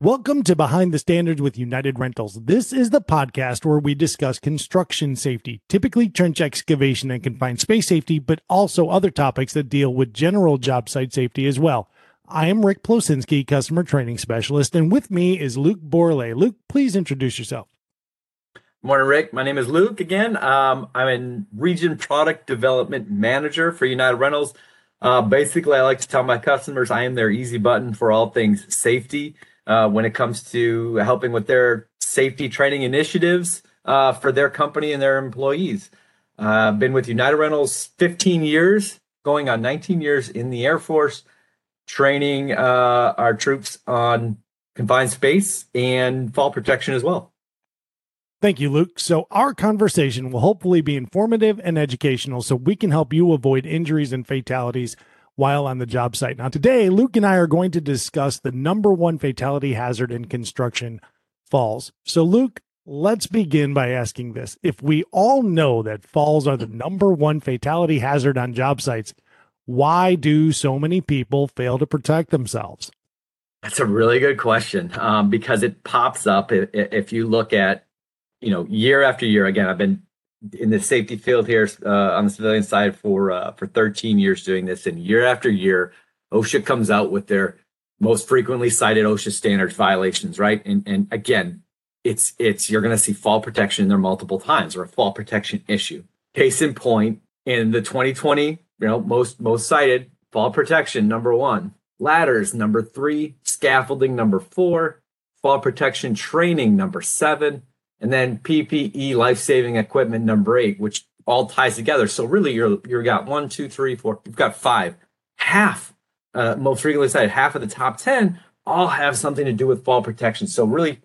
Welcome to Behind the Standards with United Rentals. This is the podcast where we discuss construction safety, typically trench excavation and confined space safety, but also other topics that deal with general job site safety as well. I am Rick Plosinski, customer training specialist, and with me is Luke Borley. Luke, please introduce yourself. Morning, Rick. My name is Luke again. Um, I'm a region product development manager for United Rentals. Uh, basically, I like to tell my customers I am their easy button for all things safety uh, when it comes to helping with their safety training initiatives uh, for their company and their employees. Uh, been with United Rentals 15 years, going on 19 years in the Air Force, training uh, our troops on confined space and fall protection as well. Thank you, Luke. So, our conversation will hopefully be informative and educational so we can help you avoid injuries and fatalities while on the job site. Now, today, Luke and I are going to discuss the number one fatality hazard in construction falls. So, Luke, let's begin by asking this. If we all know that falls are the number one fatality hazard on job sites, why do so many people fail to protect themselves? That's a really good question um, because it pops up if, if you look at, you know, year after year. Again, I've been in the safety field here uh, on the civilian side for uh, for 13 years doing this, and year after year, OSHA comes out with their most frequently cited OSHA standards violations, right? And and again, it's it's you're going to see fall protection there multiple times or a fall protection issue. Case in point, in the 2020, you know, most most cited fall protection number one, ladders number three, scaffolding number four, fall protection training number seven, and then PPE life saving equipment number eight, which all ties together. So really, you're you've got one, two, three, four. You've got five. Half, uh, most frequently cited, half of the top ten all have something to do with fall protection. So really,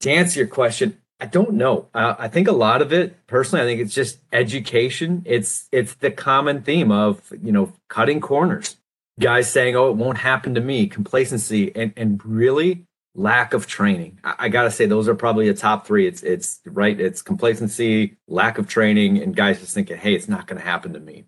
to answer your question, I don't know. Uh, I think a lot of it, personally, I think it's just education. It's it's the common theme of you know cutting corners. Guys saying, "Oh, it won't happen to me," complacency, and and really lack of training. I, I got to say those are probably the top three. It's it's right. It's complacency, lack of training, and guys just thinking, "Hey, it's not going to happen to me."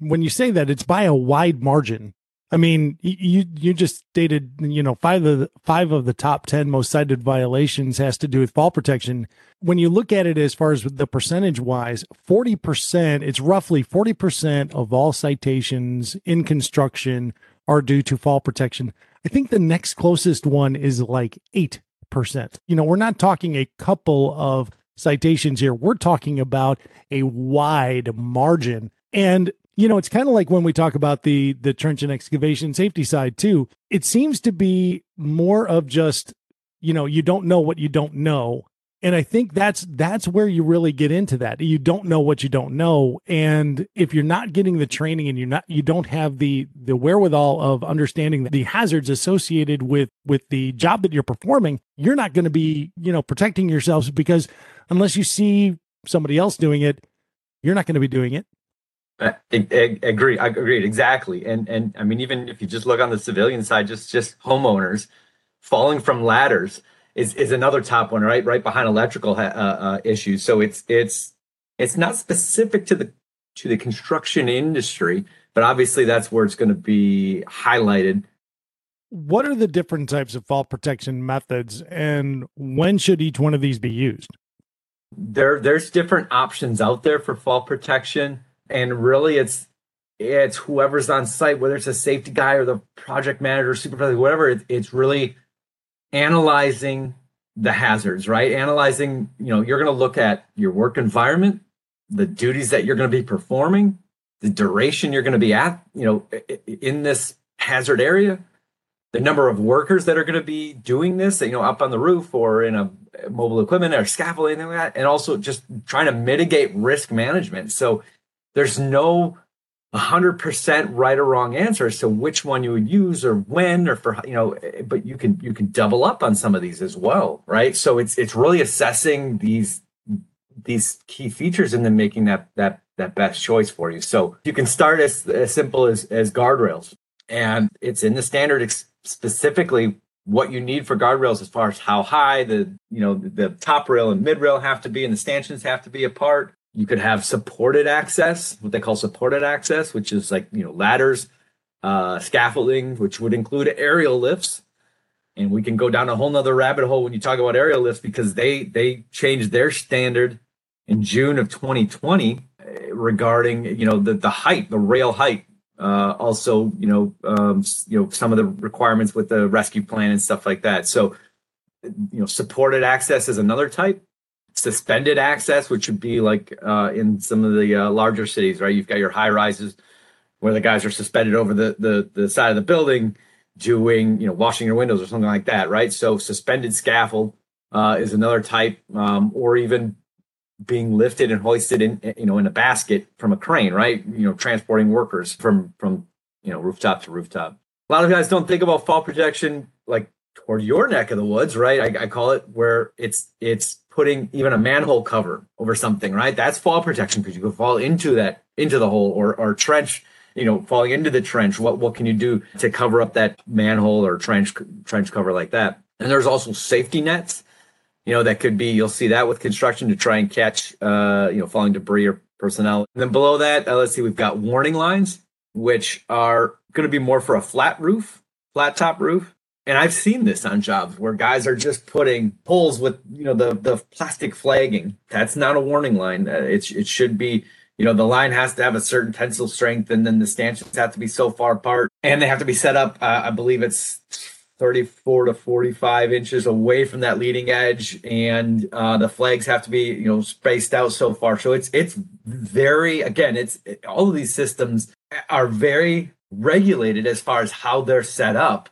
When you say that, it's by a wide margin. I mean, you you just stated, you know, five of the, five of the top ten most cited violations has to do with fall protection. When you look at it as far as the percentage wise, forty percent, it's roughly forty percent of all citations in construction are due to fall protection. I think the next closest one is like 8%. You know, we're not talking a couple of citations here. We're talking about a wide margin. And you know, it's kind of like when we talk about the the trench and excavation safety side too. It seems to be more of just, you know, you don't know what you don't know and i think that's that's where you really get into that you don't know what you don't know and if you're not getting the training and you're not you don't have the the wherewithal of understanding the hazards associated with with the job that you're performing you're not going to be you know protecting yourselves because unless you see somebody else doing it you're not going to be doing it I, I, agree. I agree exactly. And and I mean, even if you just look on the civilian side, just just homeowners falling from ladders is is another top one, right? Right behind electrical uh, uh, issues. So it's it's it's not specific to the to the construction industry, but obviously that's where it's going to be highlighted. What are the different types of fall protection methods, and when should each one of these be used? There, there's different options out there for fall protection, and really, it's it's whoever's on site, whether it's a safety guy or the project manager, supervisor, whatever. It, it's really analyzing the hazards, right? Analyzing, you know, you're going to look at your work environment, the duties that you're going to be performing, the duration you're going to be at, you know, in this hazard area, the number of workers that are going to be doing this, you know, up on the roof or in a mobile equipment or scaffolding, like that, and also just trying to mitigate risk management. So there's no 100% right or wrong answer as to which one you would use or when or for you know but you can you can double up on some of these as well right? So it's it's really assessing these these key features and then making that that that best choice for you. So you can start as, as simple as as guardrails. And it's in the standard ex- specifically what you need for guardrails as far as how high the you know the top rail and mid rail have to be and the stanchions have to be apart you could have supported access, what they call supported access, which is like, you know, ladders, uh, scaffolding, which would include aerial lifts. and we can go down a whole nother rabbit hole when you talk about aerial lifts because they they changed their standard in June of 2020 eh, regarding you know the the height, the rail height. Uh, also, you know, um, you know some of the requirements with the rescue plan and stuff like that. So, you know, supported access is another type. Suspended access, which would be like uh, in some of the uh, larger cities, right? You've got your high rises where the guys are suspended over the the, the side of the building doing, you know, washing your windows or something like that, right? So suspended scaffold uh, is another type, um, or even being lifted and hoisted in, you know, in a basket from a crane, right? You know, transporting workers from from you know rooftop to rooftop. A lot of guys don't think about fall protection like toward your neck of the woods, right? I, I call it where it's it's putting even a manhole cover over something, right? That's fall protection because you could fall into that into the hole or or trench you know, falling into the trench, what what can you do to cover up that manhole or trench trench cover like that? And there's also safety nets, you know, that could be you'll see that with construction to try and catch uh, you know, falling debris or personnel. And then below that, uh, let's see, we've got warning lines, which are going to be more for a flat roof, flat top roof. And I've seen this on jobs where guys are just putting poles with, you know, the the plastic flagging. That's not a warning line. Uh, it it should be you know the line has to have a certain tensile strength and then the stanchions have to be so far apart and they have to be set up uh, i believe it's 34 to 45 inches away from that leading edge and uh, the flags have to be you know spaced out so far so it's it's very again it's it, all of these systems are very regulated as far as how they're set up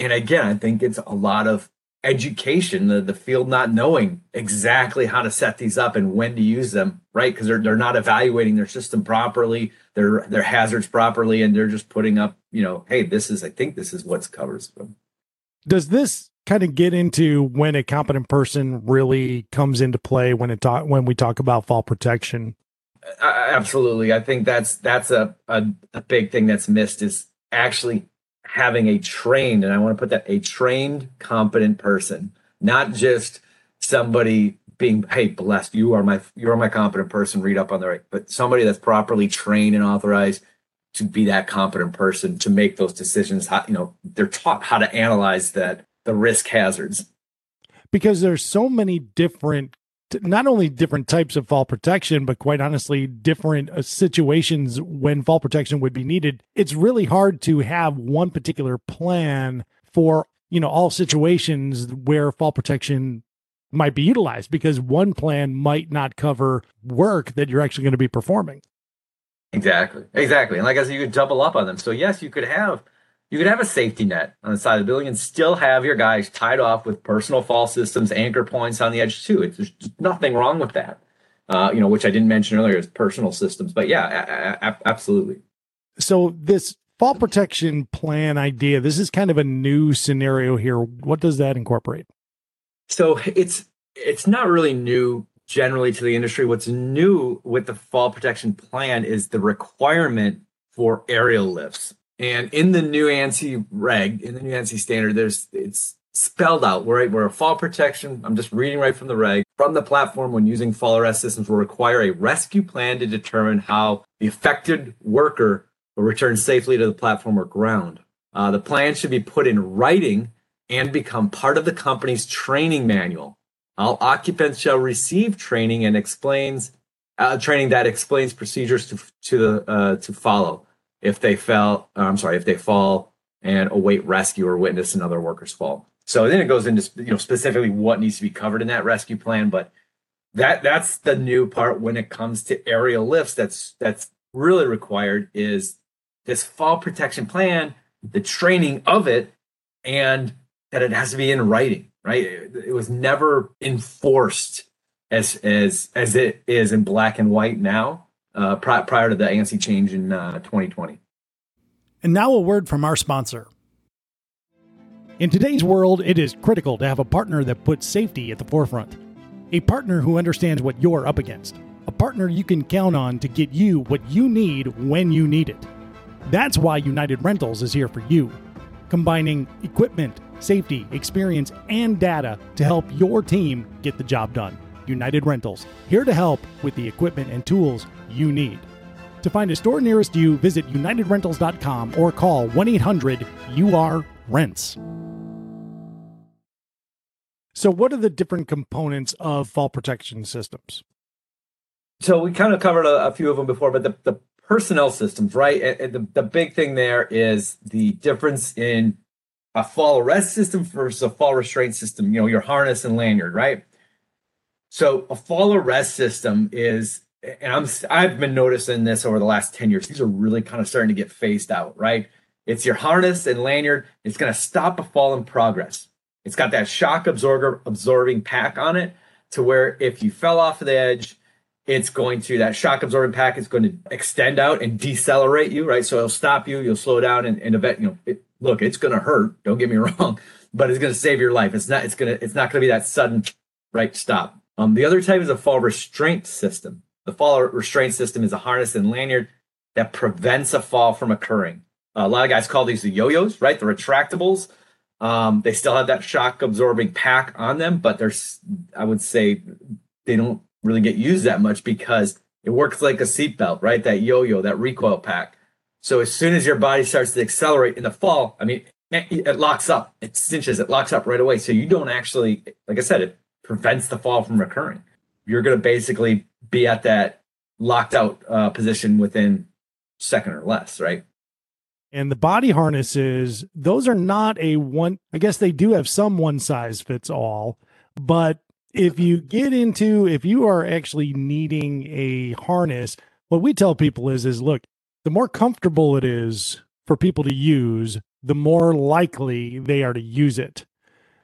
and again i think it's a lot of education, the, the field not knowing exactly how to set these up and when to use them, right? Because they're they're not evaluating their system properly, their their hazards properly, and they're just putting up, you know, hey, this is I think this is what's covers them. Does this kind of get into when a competent person really comes into play when it talk when we talk about fall protection? Uh, absolutely, I think that's that's a, a a big thing that's missed is actually having a trained, and I want to put that a trained, competent person, not just somebody being, hey, blessed, you are my you are my competent person, read up on the right, but somebody that's properly trained and authorized to be that competent person to make those decisions. How, you know, they're taught how to analyze that the risk hazards. Because there's so many different not only different types of fall protection, but quite honestly, different uh, situations when fall protection would be needed. It's really hard to have one particular plan for, you know, all situations where fall protection might be utilized because one plan might not cover work that you're actually going to be performing. Exactly. Exactly. And like I said, you could double up on them. So yes, you could have you could have a safety net on the side of the building and still have your guys tied off with personal fall systems, anchor points on the edge too. It's, there's nothing wrong with that. Uh, you know, which I didn't mention earlier is personal systems, but yeah, a- a- absolutely. So this fall protection plan idea, this is kind of a new scenario here. What does that incorporate? So it's it's not really new generally to the industry. What's new with the fall protection plan is the requirement for aerial lifts. And in the new ANSI reg, in the new ANSI standard, there's it's spelled out where, where a fall protection, I'm just reading right from the reg, from the platform when using fall arrest systems will require a rescue plan to determine how the affected worker will return safely to the platform or ground. Uh, the plan should be put in writing and become part of the company's training manual. All occupants shall receive training and explains uh, training that explains procedures to to the uh, to follow if they fell, uh, I'm sorry, if they fall and await rescue or witness another worker's fall. So then it goes into you know specifically what needs to be covered in that rescue plan, but that that's the new part when it comes to aerial lifts. That's that's really required is this fall protection plan, the training of it, and that it has to be in writing. Right? It, it was never enforced as as as it is in black and white now uh, pri- prior to the ANSI change in uh, 2020. And now a word from our sponsor. In today's world, it is critical to have a partner that puts safety at the forefront. A partner who understands what you're up against. A partner you can count on to get you what you need when you need it. That's why United Rentals is here for you, combining equipment, safety, experience, and data to help your team get the job done. United Rentals, here to help with the equipment and tools you need. To find a store nearest you, visit unitedrentals.com or call 1 800 UR Rents. So, what are the different components of fall protection systems? So, we kind of covered a, a few of them before, but the, the personnel systems, right? And, the, the big thing there is the difference in a fall arrest system versus a fall restraint system, you know, your harness and lanyard, right? So, a fall arrest system is, and I'm, I've been noticing this over the last 10 years, these are really kind of starting to get phased out, right? It's your harness and lanyard. It's going to stop a fall in progress. It's got that shock absorber absorbing pack on it to where if you fell off the edge, it's going to that shock absorbing pack is going to extend out and decelerate you, right? So it'll stop you, you'll slow down, and, and event, you know, it, look, it's going to hurt. Don't get me wrong, but it's going to save your life. It's not. It's gonna. It's not going to be that sudden right stop. Um, the other type is a fall restraint system. The fall restraint system is a harness and lanyard that prevents a fall from occurring a lot of guys call these the yo-yos, right? The retractables. Um, they still have that shock absorbing pack on them, but there's, I would say, they don't really get used that much because it works like a seatbelt, right? That yo-yo, that recoil pack. So as soon as your body starts to accelerate in the fall, I mean, it locks up, it cinches, it locks up right away. So you don't actually, like I said, it prevents the fall from recurring. You're going to basically be at that locked out uh, position within second or less, right? And the body harnesses, those are not a one, I guess they do have some one size fits all, but if you get into, if you are actually needing a harness, what we tell people is, is look, the more comfortable it is for people to use, the more likely they are to use it.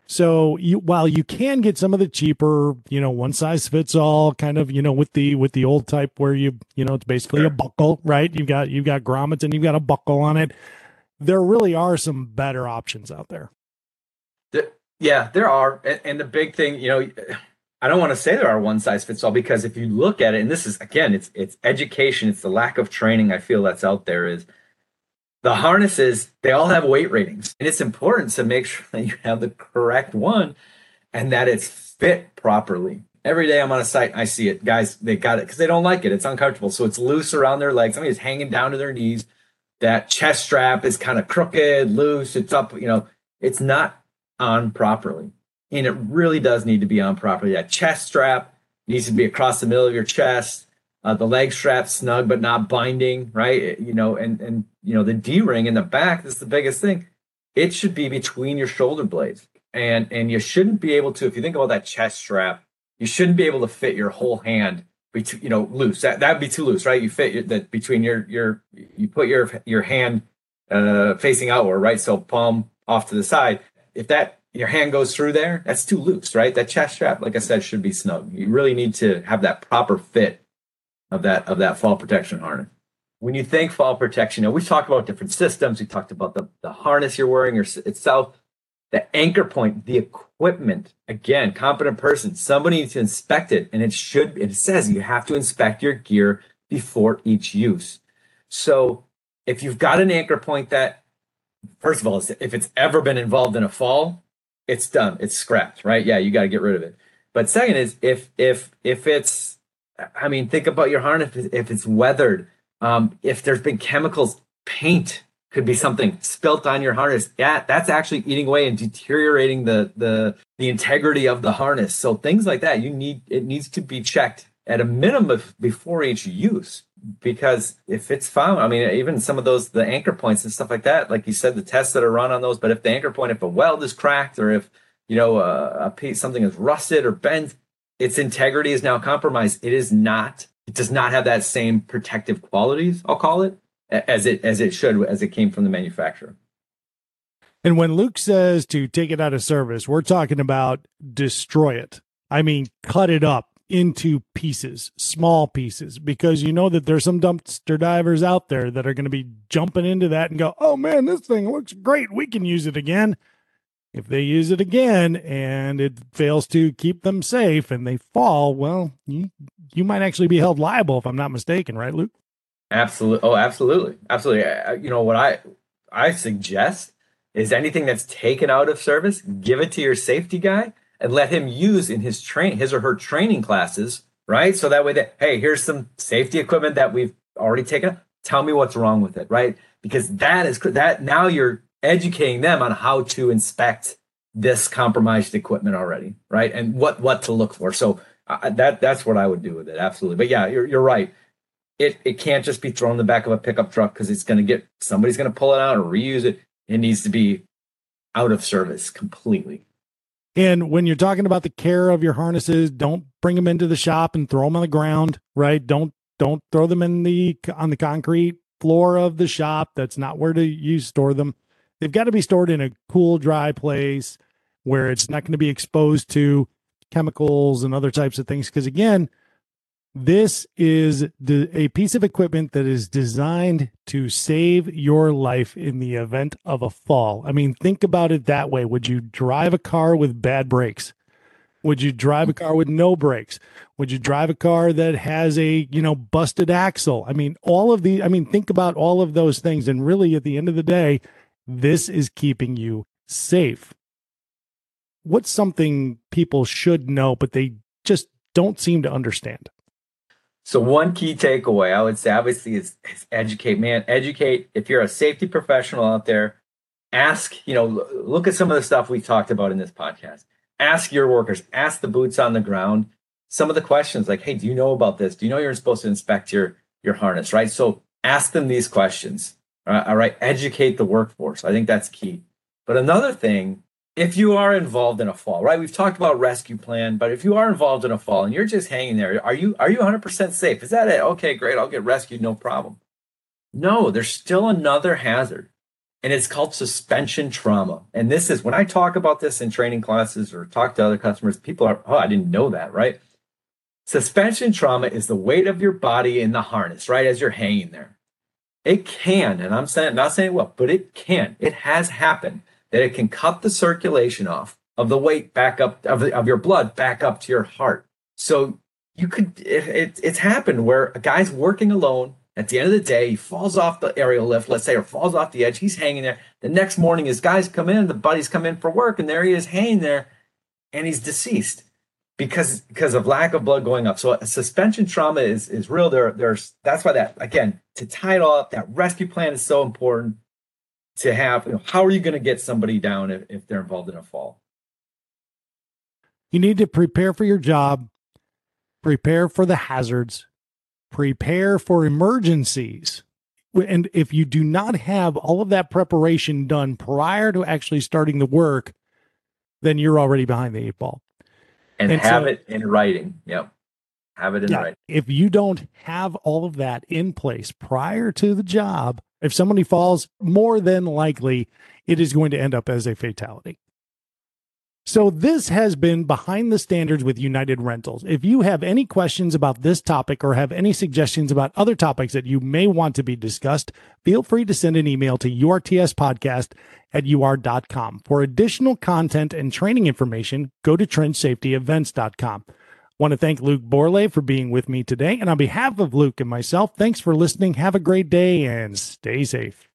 So you, while you can get some of the cheaper, you know, one size fits all kind of, you know, with the with the old type where you, you know, it's basically sure. a buckle, right? You've got you've got grommets and you've got a buckle on it. There really are some better options out there. Yeah, there are. And, and the big thing, you know, I don't want to say there are one size fits all because if you look at it, and this is again, it's it's education, it's the lack of training I feel that's out there is the harnesses they all have weight ratings and it's important to make sure that you have the correct one and that it's fit properly. Every day i'm on a site i see it. Guys they got it because they don't like it. It's uncomfortable. So it's loose around their legs. Somebody's hanging down to their knees. That chest strap is kind of crooked loose. It's up you know it's not on properly. And it really does need to be on properly. That chest strap needs to be across the middle of your chest uh, the leg strap snug but not binding, right? You know, and and you know the D ring in the back. This is the biggest thing. It should be between your shoulder blades, and and you shouldn't be able to. If you think about that chest strap, you shouldn't be able to fit your whole hand between you know loose. That that'd be too loose, right? You fit that between your your you put your your hand uh, facing outward, right? So palm off to the side. If that your hand goes through there, that's too loose, right? That chest strap, like I said, should be snug. You really need to have that proper fit of that of that fall protection harness. When you think fall protection, you know, we've talked about different systems. We talked about the, the harness you're wearing itself, the anchor point, the equipment. Again, competent person, somebody needs to inspect it. And it should, it says you have to inspect your gear before each use. So if you've got an anchor point that, first of all, if it's ever been involved in a fall, it's done. It's scrapped, right? Yeah, you got to get rid of it. But second is if if if it's I mean, think about your harness if it's weathered. Um, if there's been chemicals, paint could be something spilt on your harness. Yeah, that's actually eating away and deteriorating the the the integrity of the harness. So things like that, you need it needs to be checked at a minimum before each use because if it's found, I mean, even some of those the anchor points and stuff like that, like you said, the tests that are run on those. But if the anchor point, if a weld is cracked or if you know a piece something is rusted or bent, its integrity is now compromised. It is not. It does not have that same protective qualities. I'll call it as it as it should as it came from the manufacturer. And when Luke says to take it out of service, we're talking about destroy it. I mean, cut it up into pieces, small pieces, because you know that there's some dumpster divers out there that are going to be jumping into that and go, oh man, this thing looks great. We can use it again if they use it again and it fails to keep them safe and they fall, well, you you might actually be held liable if I'm not mistaken, right, Luke? Absolutely. Oh, absolutely, absolutely. You know what I I suggest is anything that's taken out of service, give it to your safety guy and let him use in his train his or her training classes, right? So that way that hey, here's some safety equipment that we've already taken. Tell me what's wrong with it, right? Because that is that now you're educating them on how to inspect this compromised equipment already, right? And what what to look for. So uh, that that's what I would do with it, absolutely. But yeah, you're you're right. It it can't just be thrown in the back of a pickup truck because it's going to get somebody's going to pull it out or reuse it. It needs to be out of service completely. And when you're talking about the care of your harnesses, don't bring them into the shop and throw them on the ground, right? Don't don't throw them in the on the concrete floor of the shop. That's not where to you store them. They've got to be stored in a cool, dry place where it's not going to be exposed to chemicals and other types of things. Because again, this is the, a piece of equipment that is designed to save your life in the event of a fall. I mean, think about it that way. Would you drive a car with bad brakes? Would you drive a car with no brakes? Would you drive a car that has a, you know, busted axle? I mean, all of the I mean, think about all of those things and really at the end of the day, this is keeping you safe. What's something people should know, but they just don't seem to understand? So one key takeaway I would say obviously is, is, educate, man. Educate. If you're a safety professional out there, ask, you know, look at some of the stuff we talked about in this podcast. Ask your workers, ask the boots on the ground some of the questions like, hey, do you know about this? Do you know you're supposed to inspect your your harness, right? So ask them these questions. Uh, all right, educate the workforce. I think that's key. But another thing, if you are involved in a fall, right? We've talked about rescue plan, but if you are involved in a fall and you're just hanging there, are you are you 100% safe? Is that it? Okay, great. I'll get rescued, no problem. No, there's still another hazard. And it's called suspension trauma. And this is when I talk about this in training classes or talk to other customers, people are, oh, I didn't know that, right? Suspension trauma is the weight of your body in the harness, right? As you're hanging there. It can, and I'm saying not saying well, but it can. It has happened that it can cut the circulation off of the weight back up of, of your blood back up to your heart. So you could it, it, it's happened where a guy's working alone. At the end of the day, he falls off the aerial lift, let's say, or falls off the edge. He's hanging there. The next morning, his guys come in, the buddies come in for work, and there he is hanging there, and he's deceased because because of lack of blood going up. So suspension trauma is is real. There there's that's why that again to tie it all up. That rescue plan is so important to have. You know, how are you going to get somebody down if, if they're involved in a fall? You need to prepare for your job, prepare for the hazards, prepare for emergencies. And if you do not have all of that preparation done prior to actually starting the work, then you're already behind the eight ball and, and have so, it in writing. Yep. Have it in yeah, writing. If you don't have all of that in place prior to the job, if somebody falls, more than likely it is going to end up as a fatality. So, this has been Behind the Standards with United Rentals. If you have any questions about this topic or have any suggestions about other topics that you may want to be discussed, feel free to send an email to urtspodcast at ur.com. For additional content and training information, go to trenchsafetyevents.com. Want to thank Luke Borlay for being with me today. And on behalf of Luke and myself, thanks for listening. Have a great day and stay safe.